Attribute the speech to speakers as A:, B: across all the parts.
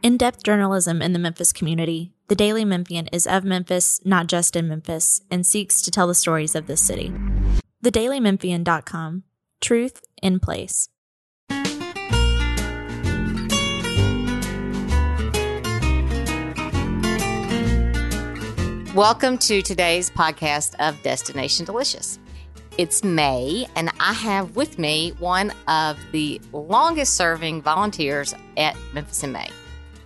A: In depth journalism in the Memphis community, the Daily Memphian is of Memphis, not just in Memphis, and seeks to tell the stories of this city. TheDailyMemphian.com Truth in Place.
B: Welcome to today's podcast of Destination Delicious. It's May, and I have with me one of the longest serving volunteers at Memphis in May.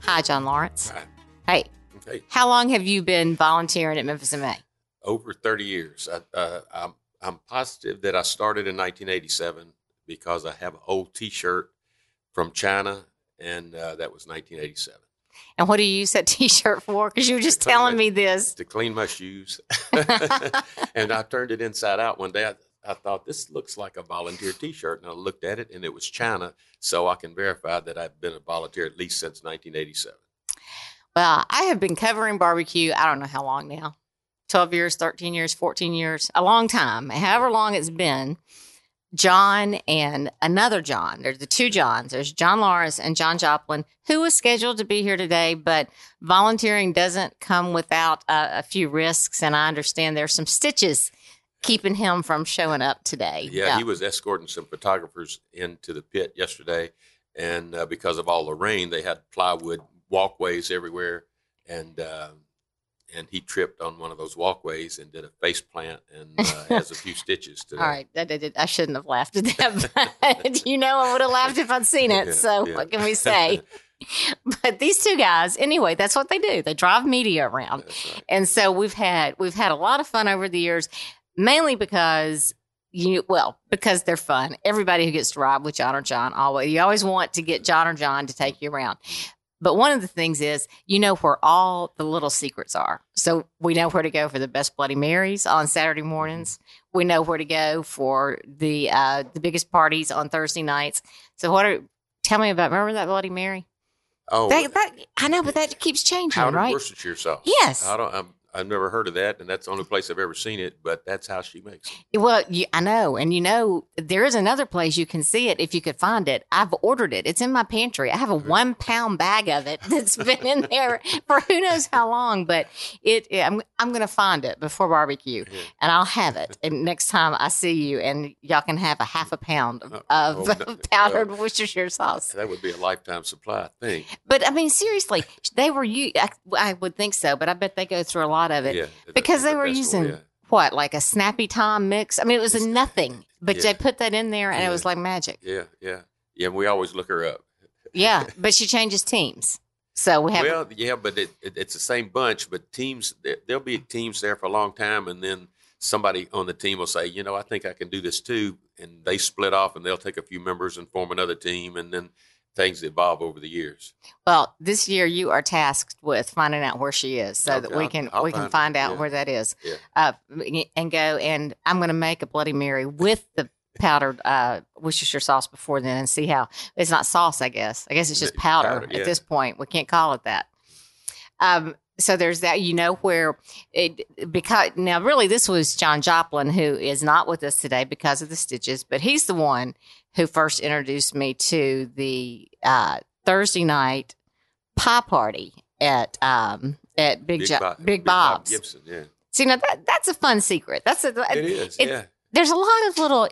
B: Hi, John Lawrence.
C: Hi.
B: Hey,
C: Hey,
B: how long have you been volunteering at Memphis in May?
C: over 30 years. I, uh, I'm, I'm positive that I started in 1987 because I have an old T-shirt from China, and uh, that was 1987
B: And what do you use that t shirt for? Because you were just telling
C: it.
B: me this.
C: to clean my shoes. and I turned it inside out one day. I, I thought this looks like a volunteer T-shirt, and I looked at it, and it was China, so I can verify that I've been a volunteer at least since 1987.
B: Well, I have been covering barbecue, I don't know how long now 12 years, 13 years, 14 years, a long time, however long it's been. John and another John. There's the two Johns. There's John Lawrence and John Joplin, who was scheduled to be here today, but volunteering doesn't come without uh, a few risks. And I understand there's some stitches keeping him from showing up today.
C: Yeah, he was escorting some photographers into the pit yesterday, and uh, because of all the rain, they had plywood walkways everywhere, and uh, and he tripped on one of those walkways and did a face plant and uh, has a few stitches today.
B: All right, I, did, I shouldn't have laughed at that. But you know, I would have laughed if I'd seen it.
C: Yeah,
B: so
C: yeah.
B: what can we say? but these two guys, anyway, that's what they do. They drive media around,
C: right.
B: and so we've had we've had a lot of fun over the years, mainly because you well because they're fun. Everybody who gets to ride with John or John always you always want to get John or John to take you around. But one of the things is, you know where all the little secrets are. So we know where to go for the best Bloody Marys on Saturday mornings. We know where to go for the uh, the biggest parties on Thursday nights. So what are? Tell me about. Remember that Bloody Mary?
C: Oh,
B: That, that I know, but that keeps changing,
C: powdered
B: right?
C: Worcestershire sauce.
B: Yes.
C: I don't. I'm, I've never heard of that, and that's the only place I've ever seen it. But that's how she makes it.
B: Well, you, I know, and you know, there is another place you can see it if you could find it. I've ordered it; it's in my pantry. I have a one pound bag of it that's been in there for who knows how long. But it, I'm I'm going to find it before barbecue,
C: Yeah.
B: and I'll have it. And next time I see you, and y'all can have a half a pound of,
C: Uh,
B: of
C: oh, no,
B: powdered Worcestershire sauce.
C: That would be a lifetime supply, I think.
B: But I mean, seriously, they were you. I, I would think so, but I bet they go through a lot of it.
C: Yeah,
B: because
C: the
B: they were
C: festival,
B: using
C: yeah.
B: what like a snappy tom mix i mean it was
C: It's-
B: nothing but
C: yeah.
B: they put that in there and it was like magic
C: Yeah, yeah, yeah. We always look her up.
B: yeah but she changes teams so we have
C: well, yeah, but it, it, it's the same bunch. But teams, there'll be teams there for a long time, and then somebody on the team will say, you know, I think I can do this too, and they split off, and they'll take a few members and form another team, and then things evolve over the years.
B: well this year you are tasked with finding out where she is so that
C: Okay,
B: we
C: I'll-
B: can
C: I'll
B: we can
C: find
B: find out
C: yeah.
B: where that is
C: Yeah.
B: uh, and go and i'm going to make a bloody mary with the powdered uh worcestershire sauce before then and see how it's not sauce i guess i guess it's just powder,
C: powder, yeah.
B: at this point we can't call it that um so there's that you know where it because now really this was john joplin who is not with us today because of the stitches but he's the one who first introduced me to the uh thursday night pie party at um at big, jo-
C: Bob-
B: big,
C: Bob
B: bob's
C: Gibson, yeah,
B: See, now that that's a fun secret. That's a,
C: it is.
B: it-
C: yeah,
B: there's a lot of little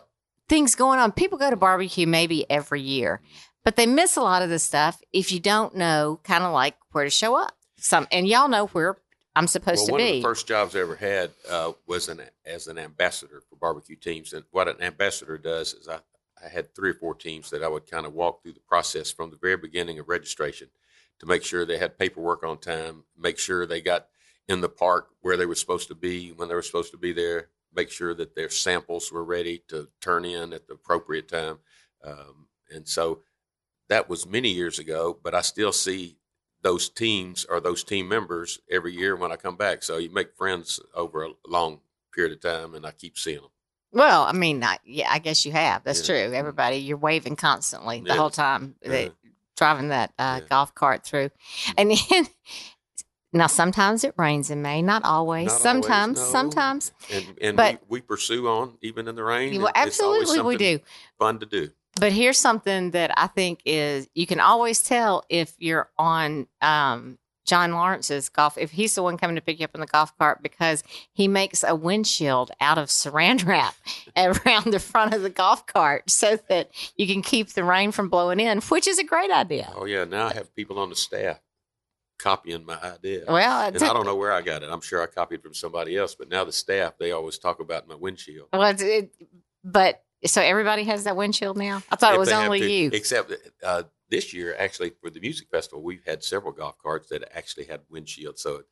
B: things going on. People go to barbecue maybe every year, but they miss a lot of the stuff if you don't know kind of like where to show up. Some and y'all know where I'm supposed
C: well,
B: to
C: one
B: be.
C: of the first jobs I ever had uh, was an, as an ambassador for barbecue teams. And what an ambassador does is I, I had three or four teams that I would kind of walk through the process from the very beginning of registration to make sure they had paperwork on time, make sure they got in the park where they were supposed to be when they were supposed to be there, make sure that their samples were ready to turn in at the appropriate time. Um, and so that was many years ago, but I still see those teams or those team members every year when I come back. So you make friends over a long period of time, and I keep seeing them.
B: Well, I mean, I, yeah, I guess you have. That's
C: Yeah.
B: true. Everybody, you're waving constantly the
C: Yeah.
B: whole time. that- driving that uh, golf cart through, and then. Now, sometimes it rains in May, not always.
C: Not always,
B: sometimes,
C: no.
B: sometimes.
C: And and
B: But-
C: we, we pursue on even in the rain.
B: Well, absolutely, we do.
C: Fun to do.
B: But here's something that I think is you can always tell if you're on um, John Lawrence's golf, if he's the one coming to pick you up in the golf cart, because he makes a windshield out of saran wrap around the front of the golf cart so that you can keep the rain from blowing in, which is a great idea.
C: Oh yeah, now I have people on the staff copying my idea.
B: Well,
C: and I don't know where I got it. I'm sure I copied from somebody else, but now the staff they always talk about my windshield.
B: Well, it, but so everybody has that windshield now. I thought it was only
C: to-
B: you.
C: Except uh, this year, actually, for the music festival, we've had several golf carts that actually had windshields. So it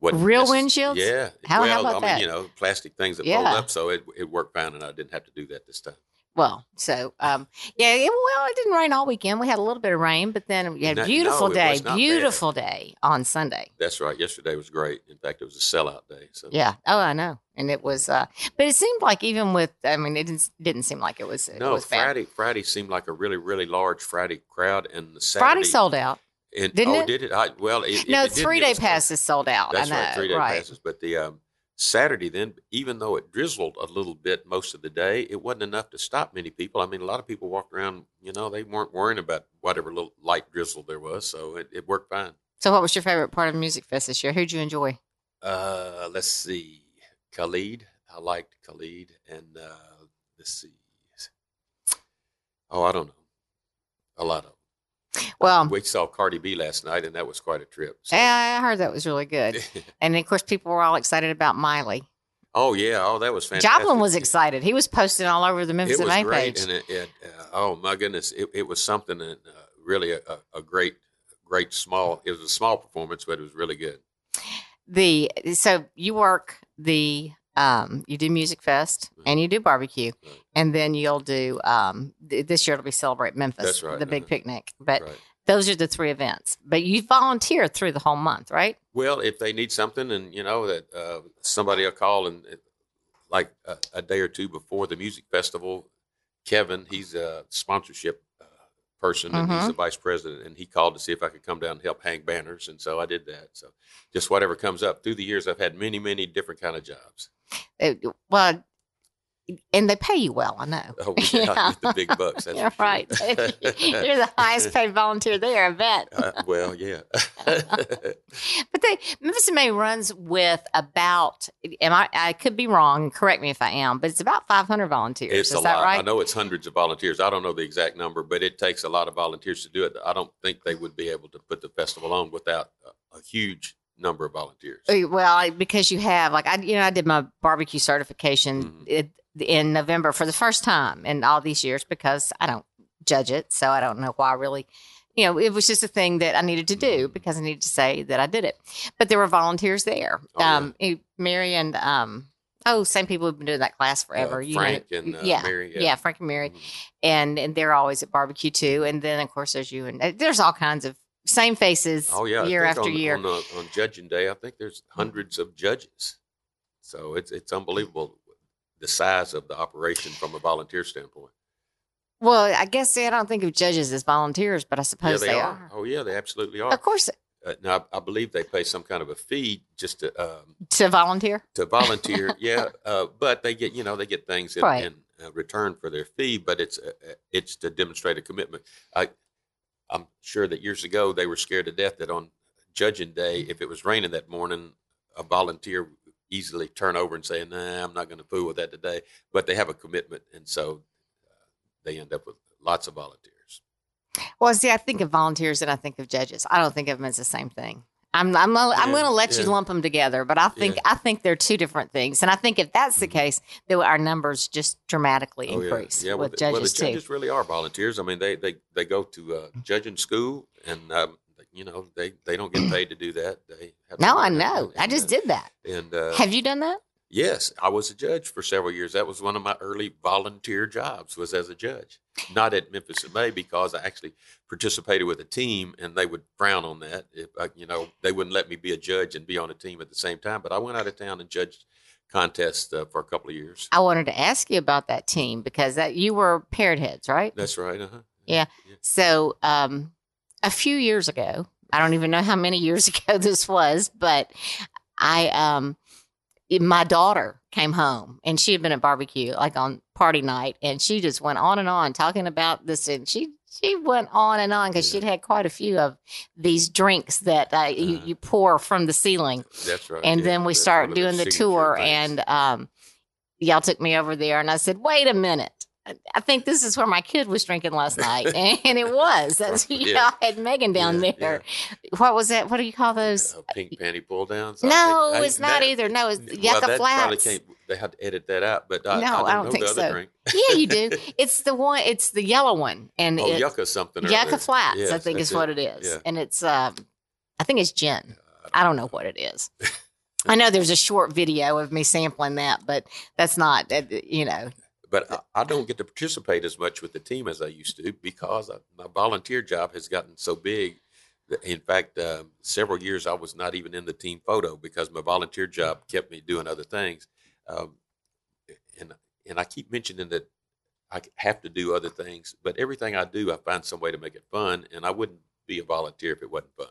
C: wasn't
B: Real windshields?
C: Yeah.
B: How- how
C: well,
B: about
C: I mean,
B: that?
C: you know, plastic things that
B: Yeah.
C: fold up. So it, it worked fine, and I didn't have to do that this time.
B: Well, so um, yeah, it, well, it didn't rain all weekend. We had a little bit of rain, but then we had a beautiful
C: no,
B: day,
C: not bad.
B: beautiful day on Sunday.
C: That's right. Yesterday was great. In fact, it was a sellout day. So
B: Yeah. Oh, I know. And it was, uh, but it seemed like even with, I mean, it didn't, didn't seem like it was. It
C: no,
B: was bad.
C: Friday Friday seemed like a really really large Friday crowd, and the Saturday
B: Friday sold out.
C: And,
B: didn't
C: oh,
B: it?
C: did it? I, well, it,
B: no,
C: it,
B: three day passes sold out.
C: That's
B: I know.
C: right, three day
B: right.
C: passes. But the um, Saturday, then, even though it drizzled a little bit most of the day, it wasn't enough to stop many people. I mean, a lot of people walked around, you know, they weren't worrying about whatever little light drizzle there was, so it, it worked fine.
B: So, what was your favorite part of Music Fest this year? Who'd you enjoy?
C: Uh, let's see, Khalid. I liked Khalid, and uh, let's see. Oh, I don't know, a lot of. Them.
B: Well,
C: we saw Cardi B last night, and that was quite a trip. so-
B: yeah, I heard that was really good. And of course, people were all excited about Miley.
C: oh yeah, oh that was fantastic.
B: Joplin was excited. He was posting all over the Memphis
C: it was great,
B: page.
C: and it, it uh, oh my goodness, it, it was something that uh, really a, a, a great, great small. It was a small performance, but it was really good.
B: the so you work the um you do music fest and you do barbecue.
C: Right.
B: and then you'll do um th- this year it'll be celebrate memphis
C: right,
B: the big
C: uh-huh.
B: picnic. But those are the three events. But you volunteer through the whole month right?
C: Well, if they need something, and you know that uh, somebody will call, and uh, like a, a day or two before the music festival, Kevin, he's a sponsorship uh, person, and he's
B: Mhm.
C: the vice president, and he called to see if I could come down and help hang banners, and so I did that. So just whatever comes up through the years, I've had many, many different kind of jobs.
B: It- well and they pay you well i know
C: Oh, yeah, get the big bucks. That's
B: You're
C: sure.
B: right you're the highest paid volunteer there i bet
C: Uh, well, yeah.
B: But they Memphis May runs with about am I I could be wrong, correct me if I am, but it's about 500 volunteers.
C: it's
B: Is
C: a
B: that
C: lot.
B: right?
C: I know it's hundreds of volunteers. I don't know the exact number, but it takes a lot of volunteers to do it. I don't think they would be able to put the festival on without a, a huge number of volunteers.
B: Well, because you have like I you know I did my barbecue certification
C: Mhm.
B: it, in November for the first time in all these years because I don't judge it, so I don't know why really. You know, it was just a thing that I needed to do
C: Mhm.
B: because I needed to say that I did it. But there were volunteers there.
C: Oh, yeah.
B: um, Mary and um, oh, same people who've been doing that class forever.
C: Uh,
B: you know.
C: Frank and uh,
B: yeah,
C: Mary.
B: yeah, Frank and Mary.
C: Mhm.
B: and and they're always at barbecue too. And then of course there's you and uh, there's all kinds of same faces.
C: Oh yeah,
B: year after
C: on,
B: year.
C: On, uh, on judging day, I think there's hundreds of judges. So it's it's unbelievable the size of the operation from a volunteer standpoint.
B: well, I guess see, I don't think of judges as volunteers, but I suppose
C: yeah, they,
B: are.
C: are. Oh yeah, they absolutely are.
B: Of course,
C: Uh, now I believe they pay some kind of a fee just to um,
B: to volunteer.
C: to volunteer. yeah, uh, but they get you know they get things in,
B: Right.
C: in uh, return for their fee, but it's uh, uh, it's to demonstrate a commitment. I I'm sure that years ago they were scared to death that on judging day, if it was raining that morning, a volunteer easily turn over and say, "Nah, I'm not going to fool with that today." But they have a commitment, and so uh, they end up with lots of volunteers.
B: Well, see, I think of volunteers and I think of judges. I don't think of them as the same thing. I'm I'm I'm going to let you lump them together, but I think
C: Yeah.
B: I think they're two different things. And I think if that's the
C: Mhm.
B: case, then our numbers just dramatically
C: Oh,
B: increase
C: yeah. Yeah, well,
B: with
C: the, well, the
B: judges too.
C: judges really are volunteers. I mean, they they, they go to uh, judging school, and um, you know they, they don't get paid to do that. They have
B: No, I know. I just
C: uh,
B: did that.
C: And uh,
B: Have you done that?
C: yes, I was a judge for several years. That was one of my early volunteer jobs was as a judge. Not at Memphis in May because I actually participated with a team, and they would frown on that. If I, you know, they wouldn't let me be a judge and be on a team at the same time. But I went out of town and judged contests uh, for a couple of years.
B: I wanted to ask you about that team because that you were paired heads, right?
C: That's right. Uh-huh.
B: Yeah. So, um, a few years ago, I don't even know how many years ago this was, but I um, my daughter came home and she had been at barbecue like on party night and she just went on and on talking about this and she she went on and on because
C: Yeah.
B: she'd had quite a few of these drinks that uh, you,
C: Uh-huh.
B: you pour from the ceiling
C: That's right.
B: and
C: yeah,
B: then we start doing the tour and um y'all took me over there and i said wait a minute I- I think this is where my kid was drinking last night, and it was. That's
C: Yeah.
B: y'all had Megan down
C: Yeah,
B: there. What was that? What do you call those?
C: Uh, pink panty pull downs.
B: No,
C: I
B: it's not
C: that-
B: either. No, it's
C: well,
B: Yucca
C: that probably can't. They had to edit that out, but I,
B: No,
C: I, don't
B: I don't think so.
C: drink.
B: yeah, you do. It's the one. It's the yellow one, and
C: Oh,
B: it,
C: yucca something. or
B: Yucca. Flats. I think is what it is,
C: Yeah.
B: and it's. um I think it's gin. I don't know what it is. I know there's a short video of me sampling that, but that's not. You know,
C: But I, I don't get to participate as much with the team as I used to because I, my volunteer job has gotten so big. that- In fact, um, several years I was not even in the team photo because my volunteer job kept me doing other things. Um, and and I keep mentioning that I have to do other things, but everything I do, I find some way to make it fun, and I wouldn't be a volunteer if it wasn't fun.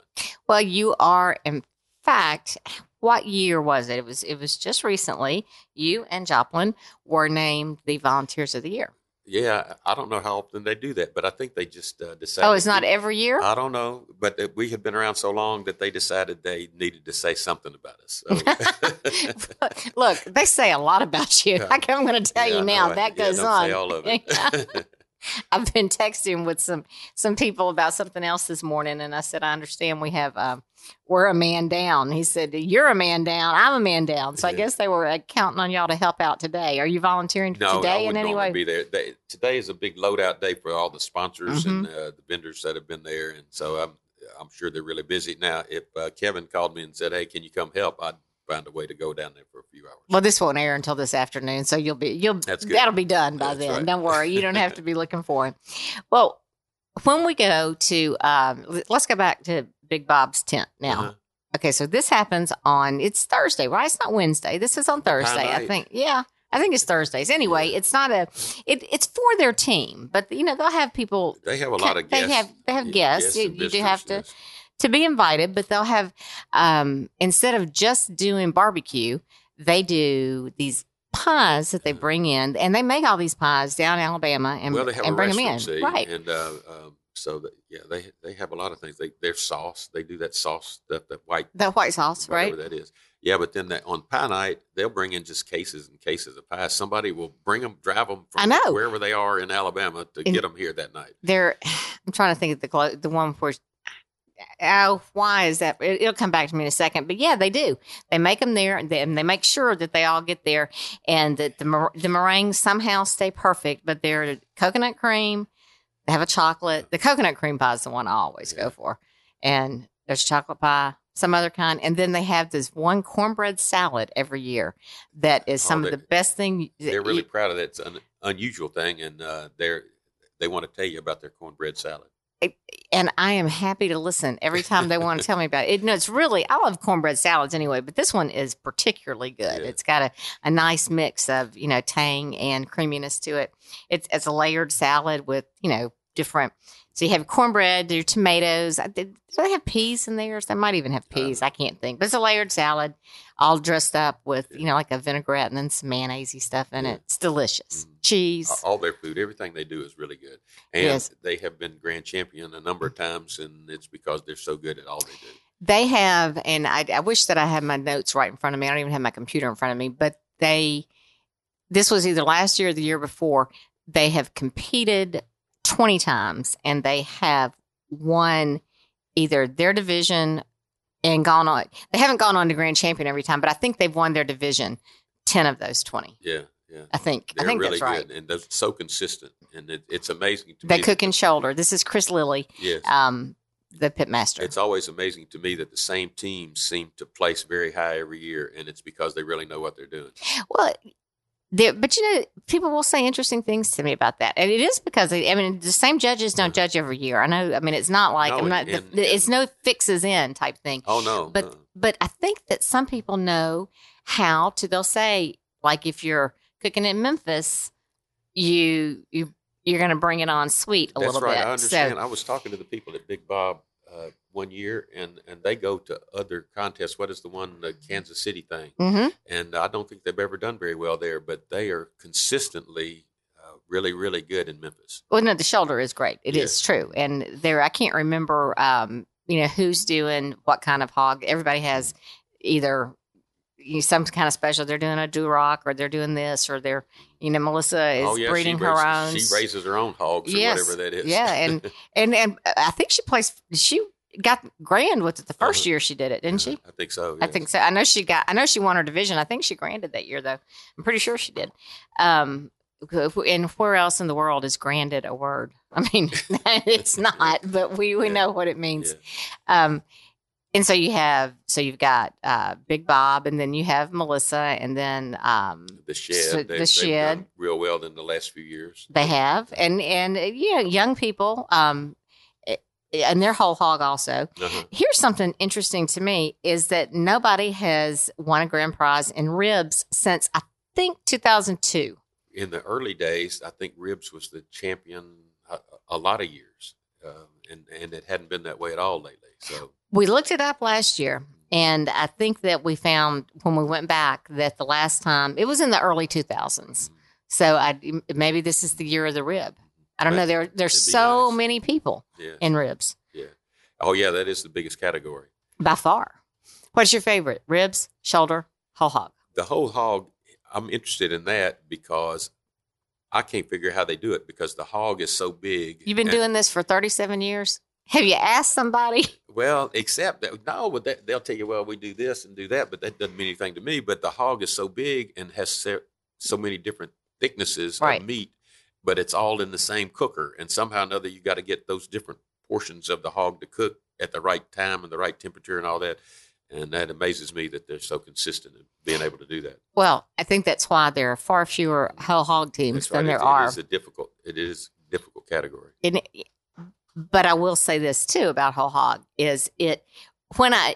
B: Well, you are, in fact, what year was it? It was. It was just recently. You and Joplin were named the Volunteers of the Year.
C: Yeah, I don't know how often they do that, but I think they just uh, decided.
B: Oh, it's not every year.
C: I don't know, but uh, we had been around so long that they decided they needed to say something about us. So.
B: Look, they say a lot about you.
C: Yeah.
B: I'm going to tell
C: Yeah,
B: you now. That
C: Yeah,
B: goes on.
C: Say all of it.
B: I've been texting with some some people about something else this morning, and I said I understand we have um, we're a man down. He said you're a man down. I'm a man down. So I guess they were uh, counting on y'all to help out today. Are you volunteering
C: no,
B: today in any way?
C: be there. They, today is a big loadout day for all the sponsors and
B: Mm-hmm.
C: uh, the vendors that have been there, and so I'm I'm sure they're really busy now. If uh, Kevin called me and said, "Hey, can you come help?" I'd find a way to go down there for a few hours.
B: Well, this won't air until this afternoon, so you'll be you'll that'll be done by
C: That's
B: then.
C: right.
B: Don't worry, you don't have to be looking for him. Well, when we go to um, let's go back to Big Bob's tent now.
C: Uh-huh.
B: Okay, so this happens on it's Thursday, right? It's not Wednesday. This is on Thursday, I think. Yeah. I think it's Thursdays. Anyway, it's not a it, it's for their team, but you know, they'll have people
C: They have a lot of
B: They
C: guests.
B: have- they have
C: Yeah,
B: guests. You- you do have to-. To be invited, but they'll have um instead of just doing barbecue, they do these pies that they bring in, and they make all these pies down in Alabama and,
C: well, they have
B: and
C: a
B: bring them in,
C: see,
B: right?
C: And uh, um, so, that, yeah, they they have a lot of things. They their sauce. They do that sauce stuff, that white
B: The white sauce, right?
C: that is. Yeah, but then that, on pie night, they'll bring in just cases and cases of pies. Somebody will bring them, drive them from
B: I know.
C: wherever they are in Alabama to
B: And-
C: get them here that night.
B: They're. I'm trying to think of the the one where. Oh, why is that? It, it'll come back to me in a second. But yeah, they do. They make them there, and they, and they make sure that they all get there, and that the mer- the meringues somehow stay perfect. But they're coconut cream. They have a chocolate. The coconut cream pie is the one I always go for, and there's chocolate pie, some other kind, and then they have this one cornbread salad every year that is
C: Oh,
B: some of the best thing.
C: They're really proud of that. It's an unusual thing, and uh, they're they want to tell you about their cornbread salad.
B: And I am happy to listen every time they want to tell me about it. No, it's really I love cornbread salads anyway, but this one is particularly good.
C: Yeah.
B: It's got a, a nice mix of you know tang and creaminess to it. It's it's a layered salad with you know different. So you have cornbread, your tomatoes. Do they have peas in theirs? They might even have peas. I can't think. But it's a layered salad, all dressed up with you know like a vinaigrette and then some mayonnaise stuff in it. It's delicious.
C: Mhm.
B: Cheese.
C: All their food, everything they do is really good, and
B: Yes.
C: they have been grand champion a number of times, and it's because they're so good at all they do.
B: They have, and I, I wish that I had my notes right in front of me. I don't even have my computer in front of me, but they, this was either last year or the year before. They have competed 20 times and they have won either their division and gone on. They haven't gone on to grand champion every time, but I think they've won their division 10 of those 20.
C: Yeah, yeah.
B: I think.
C: They're
B: I think
C: really
B: that's right.
C: good, and they're so consistent, and it, it's amazing to
B: They cook and shoulder. This is Chris Lilly,
C: Yes,
B: um, the pit master.
C: it's always amazing to me that the same teams seem to place very high every year, and it's because they really know what they're doing.
B: Well, there, but you know, people will say interesting things to me about that, and it is because I mean, the same judges don't judge every year. I know. I mean, it's not like
C: No,
B: I'm not.
C: and-
B: the, it's no fixes in type thing.
C: Oh no,
B: But
C: uh,
B: but I think that some people know how to. They'll say like if you're cooking in Memphis, you you you're going to bring it on sweet a
C: that's
B: little
C: right.
B: bit.
C: I understand.
B: So
C: I was talking to the people at Big Bob uh, one year, and and they go to other contests. What is the one the Kansas City thing?
B: hmm
C: And I don't think they've ever done very well there, but they are consistently uh, really really good in Memphis.
B: Well, no, the shoulder is great. It is
C: Yeah.
B: true. And there, I can't remember, um, you know, who's doing what kind of hog. Everybody has either you know, some kind of special. They're doing a Duroc or they're doing this or they're, you know, Melissa is
C: oh yeah,
B: breeding her
C: raises,
B: own.
C: She raises her own hogs or whatever that is.
B: Yeah, and and and I think she plays, She got grand with it the 1st
C: Uh-huh.
B: year she did it, didn't she?
C: I think so.
B: I think so. I know she got. I know she won her division. I think she granded that year, though. I'm pretty sure she did. Um, and where else in the world is granded a word? I mean, it's not, but we we
C: Yeah.
B: know what it means.
C: Yeah.
B: Um, and so you have, so you've got uh, Big Bob, and then you have Melissa, and then um,
C: The shed.
B: So
C: they,
B: the shed.
C: real well in the last few years.
B: they have, and and uh, you know, young people, um, and they're whole hog also.
C: Uh-huh.
B: Here's something interesting to me is that nobody has won a grand prize in ribs since I think 2002.
C: In the early days, I think ribs was the champion a, a lot of years, um, and and it hadn't been that way at all lately. So
B: We looked it up last year, and I think that we found when we went back that the last time it was in the early 2000s. So I maybe this is the year of the rib. I don't know. There there's so
C: nice.
B: many people
C: yeah,
B: in ribs
C: yeah. Oh yeah, that is the biggest category.
B: by far. What's your favorite? Ribs, shoulder, whole hog.
C: the whole hog i'm interested in that because i can't figure how they do it because the hog is so big
B: You've been
C: and-
B: doing this for 37 years. Have you asked somebody?
C: well except that no but that, they'll tell you well we do this and do that but that doesn't mean anything to me but the hog is so big and has so, so many different thicknesses
B: Right.
C: of meat but it's all in the same cooker and somehow or another you got to get those different portions of the hog to cook at the right time and the right temperature and all that and that amazes me that they're so consistent in being able to do that
B: Well, I think that's why there are far fewer whole hog teams
C: That's
B: than there
C: It-
B: are.
C: It is a difficult. It is a difficult category.
B: And it- but I will say this too about whole hog is it when I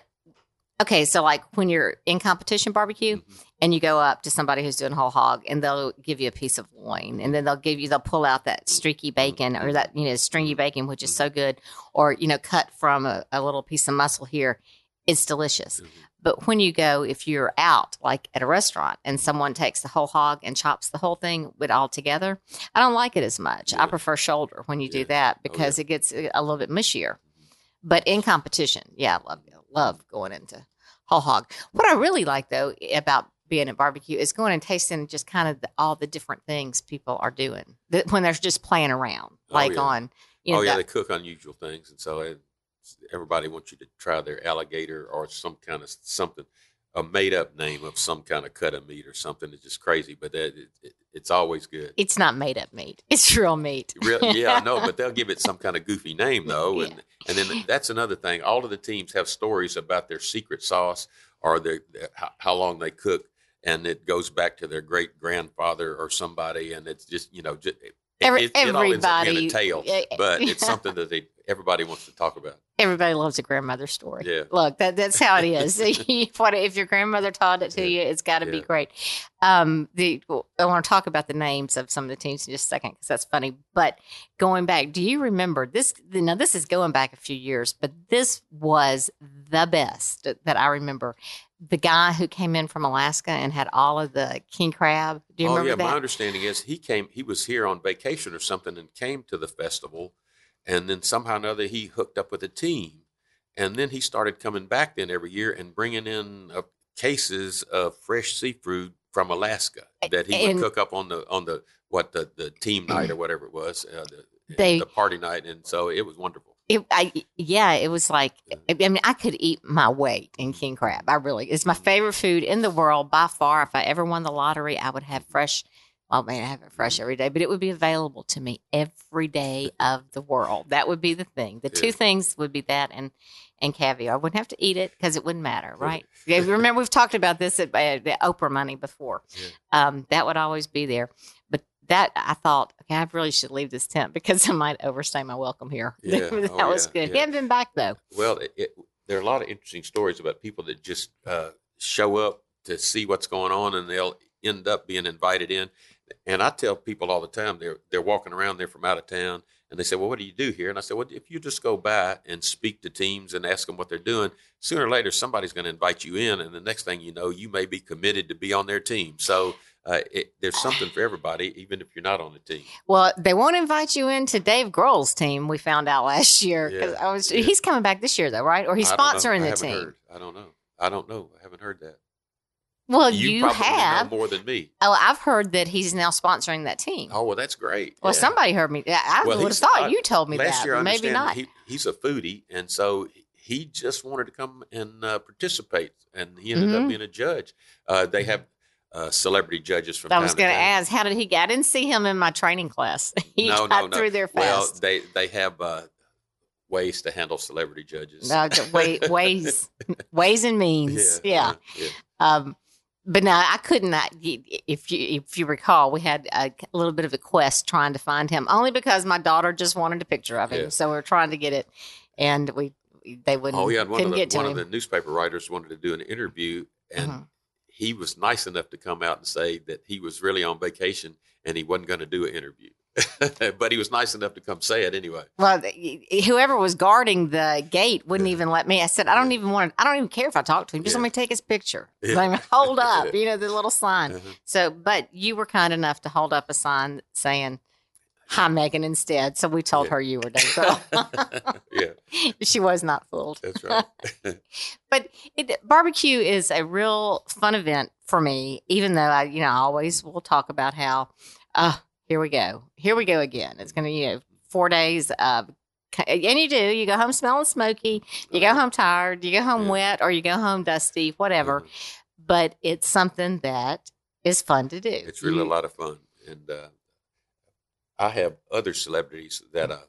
B: okay, so like when you're in competition barbecue
C: Mhm.
B: and you go up to somebody who's doing whole hog and they'll give you a piece of loin and then they'll give you they'll pull out that mm-hmm. streaky bacon or that you know stringy mm-hmm. bacon which is mm-hmm. so good or you know cut from a, a little piece of muscle here it's delicious. But when you go if you're out like at a restaurant and someone takes the whole hog and chops the whole thing with all together i don't like it as much. I prefer shoulder when you do
C: Yeah.
B: that
C: Oh,
B: because it gets a a little bit mushier but in competition. Yeah i love love going into whole hog. What i really like though about being at barbecue is going and tasting just kind of the, all the different things people are doing that when they're just playing around
C: Oh,
B: like
C: yeah.
B: on you know
C: oh yeah,
B: that-
C: they cook unusual things, and so everybody wants you to try their alligator or some kind of something, a made up name of some kind of cut of meat or something. It's just crazy, but that it, it, it's always good.
B: it's not made up meat it's real meat
C: Real, yeah, I know, but they'll give it some kind of goofy name though, and and then that's another thing. All of the teams have stories about their secret sauce or their, how, how long they cook, and it goes back to their great grandfather or somebody, and it's just you know just.
B: Every-
C: it, it all ends up being a tale, but it's something that they everybody wants to talk about.
B: Everybody loves a grandmother story.
C: Yeah.
B: Look, that, that's how it is. if your grandmother taught it to
C: Yeah.
B: you? It's got to be great. Um, the I want to talk about the names of some of the teams in just a second because that's funny. But going back, do you remember this? Now this is going back a few years, but this was the best that I remember. The guy who came in from Alaska and had all of the king crab. Do you
C: oh
B: remember
C: yeah, my understanding is he came. He was here on vacation or something and came to the festival, and then somehow or another he hooked up with a team, and then he started coming back then every year and bringing in uh, cases of fresh seafood from Alaska that he would
B: And-
C: cook up on the on the what the the team night or whatever it was, uh, the,
B: They-
C: the party night, and so it was wonderful.
B: It, I, yeah, it was like, I mean, I could eat my weight in king crab. I really, it's my favorite food in the world by far. If I ever won the lottery, I would have fresh. Well, man, I have it fresh every day, but it would be available to me every day of the world. That would be the thing. The two things would be that and and caviar. I wouldn't have to eat it because it wouldn't matter, right? Yeah, remember we've talked about this at uh, the Oprah money before. Um, that would always be there. But that I thought, okay, I really should leave this tent because I might overstay my welcome here.
C: Yeah.
B: that
C: Oh,
B: was
C: yeah,
B: good.
C: yeah.
B: He hasn't been back though.
C: Well, it, it, there are a lot of interesting stories about people that just uh, show up to see what's going on, and they'll end up being invited in. And I tell people all the time they're they're walking around, they're from out of town, And they say, "Well, what do you do here?" And I said, "Well, if you just go by and speak to teams and ask them what they're doing, sooner or later somebody's going to invite you in, and the next thing you know, you may be committed to be on their team." So uh, it, there's something for everybody, even if you're not on the team.
B: Well, they won't invite you into Dave Grohl's team. We found out last year. 'Cause
C: Yeah,
B: I was.
C: yeah.
B: He's coming back this year, though, right? Or he's
C: I don't know.
B: sponsoring the team.
C: Heard. I don't know. I don't know. I haven't heard that.
B: Well,
C: you,
B: you,
C: probably
B: have.
C: more than me.
B: Oh, I've heard that he's now sponsoring that team.
C: Oh well, that's great.
B: well,
C: Yeah.
B: somebody heard me. Yeah, I
C: Well,
B: would have thought
C: I-
B: you told me
C: last
B: that.
C: year, I
B: maybe not.
C: He, he's a foodie, and so he just wanted to come and uh, participate, and he ended
B: Mhm.
C: up being a judge. Uh, they have uh, celebrity judges from.
B: I was going to ask, how did he get? I didn't see him in my training class. he
C: no,
B: got
C: no, no.
B: through there fast.
C: Well, they they have uh, ways to handle celebrity judges.
B: No, way, ways, ways and means. Yeah.
C: uh, yeah.
B: Um, but no, I couldn't. If you if you recall, we had a little bit of a quest trying to find him, only because my daughter just wanted a picture of him.
C: Yeah.
B: So we are trying to get it, and we they wouldn't.
C: Oh yeah, one of
B: get
C: the
B: to
C: one of the newspaper writers wanted to do an interview, and
B: Mhm.
C: he was nice enough to come out and say that he was really on vacation and he wasn't going to do an interview, but he was nice enough to come say it anyway.
B: Well, whoever was guarding the gate wouldn't even let me. I said, I don't even want. to I don't even care if I talk to him. Just
C: Yeah.
B: let me take his picture.
C: Yeah.
B: Let me hold up. You know the little sign.
C: Uh-huh.
B: So, but you were kind enough to hold up a sign saying. Hi, Megan. Instead, so we told
C: Yeah.
B: her you were Dave Grohl.
C: yeah,
B: she was not fooled.
C: that's right.
B: But it, barbecue is a real fun event for me, even though I, you know, I always will talk about how, uh, here we go. Here we go again. It's going to, you know, four days of, and you do, you go home smelling smoky, you go home tired, you go home
C: Yeah.
B: wet, or you go home dusty, whatever. But it's something that is fun to do.
C: It's really
B: You-
C: a lot of fun, and uh, I have other celebrities that I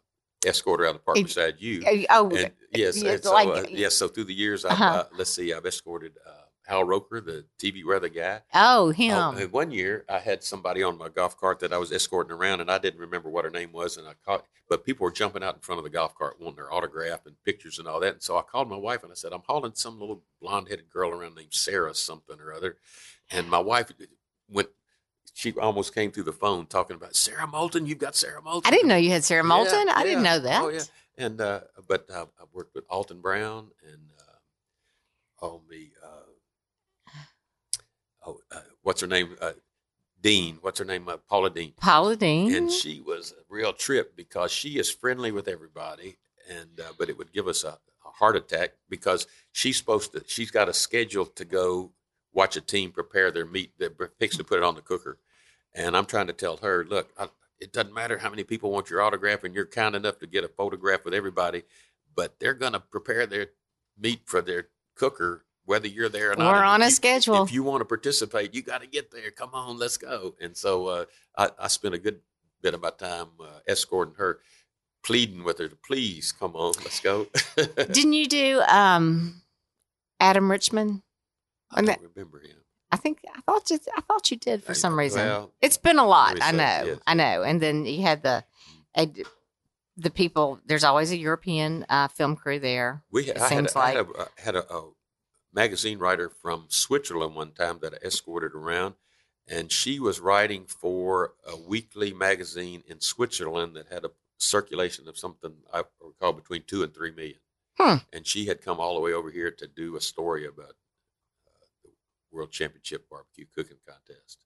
C: escort around the park
B: It-
C: beside you.
B: Oh,
C: And yes,
B: Yeah,
C: and so,
B: like-
C: uh, yes. So through the years, I've,
B: Uh-huh.
C: uh, let's see, I've escorted uh, Al Roker, the TV weather guy.
B: oh, him.
C: Oh, and one year, I had somebody on my golf cart that I was escorting around, and I didn't remember what her name was, and I caught. But people were jumping out in front of the golf cart wanting their autograph and pictures and all that. And so I called my wife and I said, "I'm hauling some little blonde-headed girl around named Sarah something or other," and my wife went. She almost came through the phone talking about Sara Moulton. You've got Sara Moulton.
B: I didn't know you had Sarah
C: Yeah,
B: Moulton. I didn't know that.
C: Oh yeah, and uh, but uh, I've worked with Alton Brown and uh, oh me, uh, uh, what's her name? Uh, Deen. What's her name? Uh, Paula Deen.
B: Paula Deen.
C: And she was a real trip because she is friendly with everybody, and uh, but it would give us a, a heart attack because she's supposed to. She's got a schedule to go watch a team prepare their meat. They're fixing to put it on the cooker, and I'm trying to tell her, look, I, it doesn't matter how many people want your autograph, and you're kind enough to get a photograph with everybody, but they're going to prepare their meat for their cooker. Whether you're there or not,
B: We're on
C: if
B: a
C: you-
B: schedule.
C: If you want to participate, you got to get there. Come on, let's go. And so uh, I, I spent a good bit of my time uh, escorting her, pleading with her to please come on, let's go.
B: Didn't you do um, Adam Richman?
C: I don't remember him.
B: I think I thought you. I thought you did for
C: I-
B: some reason.
C: well,
B: it's been a lot. I know.
C: yes.
B: I know. And then you had the a, the people. There's always a European uh, film crew there.
C: We had,
B: It
C: had,
B: seems
C: a, I
B: like-
C: had, a, had a, a magazine writer from Switzerland one time that I escorted around, and she was writing for a weekly magazine in Switzerland that had a circulation of something I recall between two and three million.
B: Hmm.
C: And she had come all the way over here to do a story about uh, the World Championship Barbecue Cooking Contest.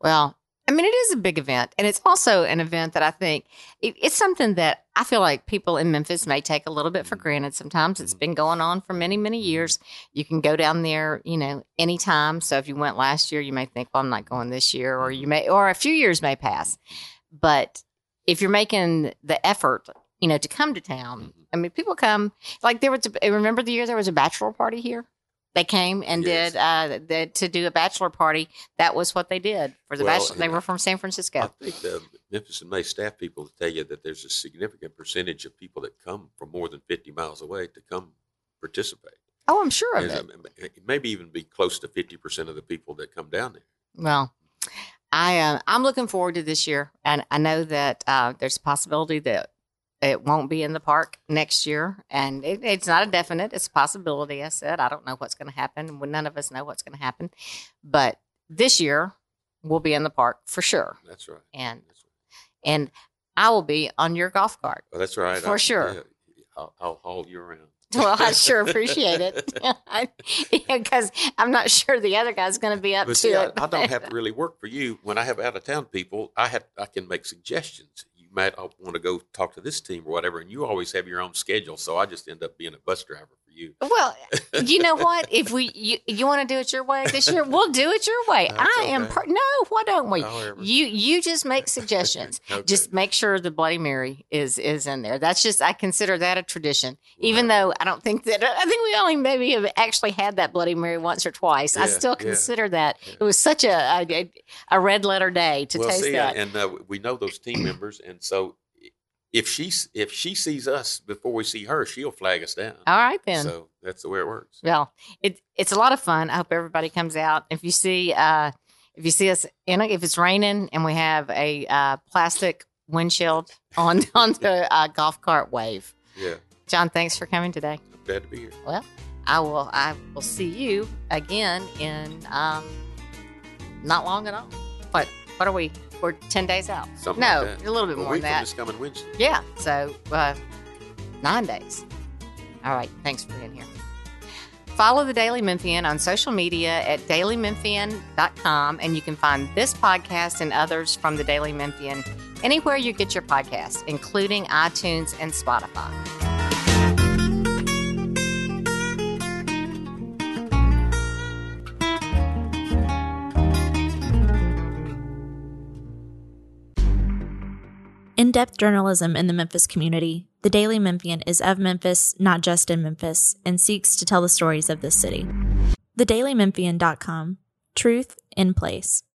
B: Well, mean, it is a big event, and it's also an event that I think it, it's something that I feel like people in Memphis may take a little bit for
C: Mhm.
B: granted. Sometimes it's
C: mm-hmm.
B: been going on for many, many mm-hmm. years. You can go down there, you know, anytime. So if you went last year, you may think, "Well, I'm not going this year," or you mm-hmm. may, or a few years may pass. But if you're making the effort, you know, to come to town. I mean, people come. Like there was, a, remember the year there was a bachelor party here. They came and
C: Yes.
B: did uh, the, to do a bachelor party. That was what they did for the
C: Well,
B: bachelor. They were from San Francisco.
C: I think the Memphis in May staff people tell you that there's a significant percentage of people that come from more than 50 miles away to come participate.
B: Oh, I'm sure of it.
C: um, maybe even be close to 50% of the people that come down there.
B: Well, I uh, I'm looking forward to this year, and I know that uh, there's a possibility that it won't be in the park next year, and it, it's not a definite. It's a possibility. I said I don't know what's going to happen. None of us know what's going to happen, but this year we'll be in the park for sure.
C: That's right.
B: And
C: That's right.
B: and I will be on your golf cart.
C: Oh, that's right.
B: For sure.
C: yeah, I'll, I'll haul you around.
B: Well, I sure appreciate it because I'm not sure the other guy's going to be up
C: But
B: to
C: see, I,
B: it.
C: I don't have to really work for you. When I have out of town people, I have I can make suggestions. You might uh, want to go talk to this team or whatever, and you always have your own schedule. So I just end up being a bus driver for you.
B: Well, you know what? If we you, you want to do it your way this year, we'll do it your way.
C: That's
B: I am
C: okay.
B: per- no. Why don't we? You you just make suggestions.
C: Okay.
B: Just make sure the Bloody Mary is is in there. That's just I consider that a tradition. Even though I don't think that I think we only maybe have actually had that Bloody Mary once or twice. I
C: Yeah,
B: still
C: yeah.
B: consider that
C: Yeah.
B: it was such a a, a red letter day to
C: well,
B: taste
C: see,
B: that.
C: and uh, we know those team members, and so if she if she sees us before we see her, she'll flag us down.
B: All right then.
C: So that's the way it works.
B: Well, it, it's a lot of fun. I hope everybody comes out. If you see, uh, if you see us in, a, if it's raining and we have a uh, plastic windshield on on the uh, golf cart, wave.
C: Yeah,
B: John, thanks for coming today.
C: I'm glad to be here.
B: Well, I will. I will see you again in um, not long at all. What? What are we? We're ten days out.
C: Something
B: no,
C: like
B: a little bit
C: A
B: more than that.
C: this coming Wednesday.
B: Yeah. So uh, nine days. All right. Thanks for being here. Follow the Daily Memphian on social media at dailymemphian.com, and you can find this podcast and others from the Daily Memphian anywhere you get your podcasts, including iTunes and Spotify.
A: In depth journalism in the Memphis community, the Daily Memphian is of Memphis, not just in Memphis, and seeks to tell the stories of this city. TheDailyMemphian.com Truth in Place.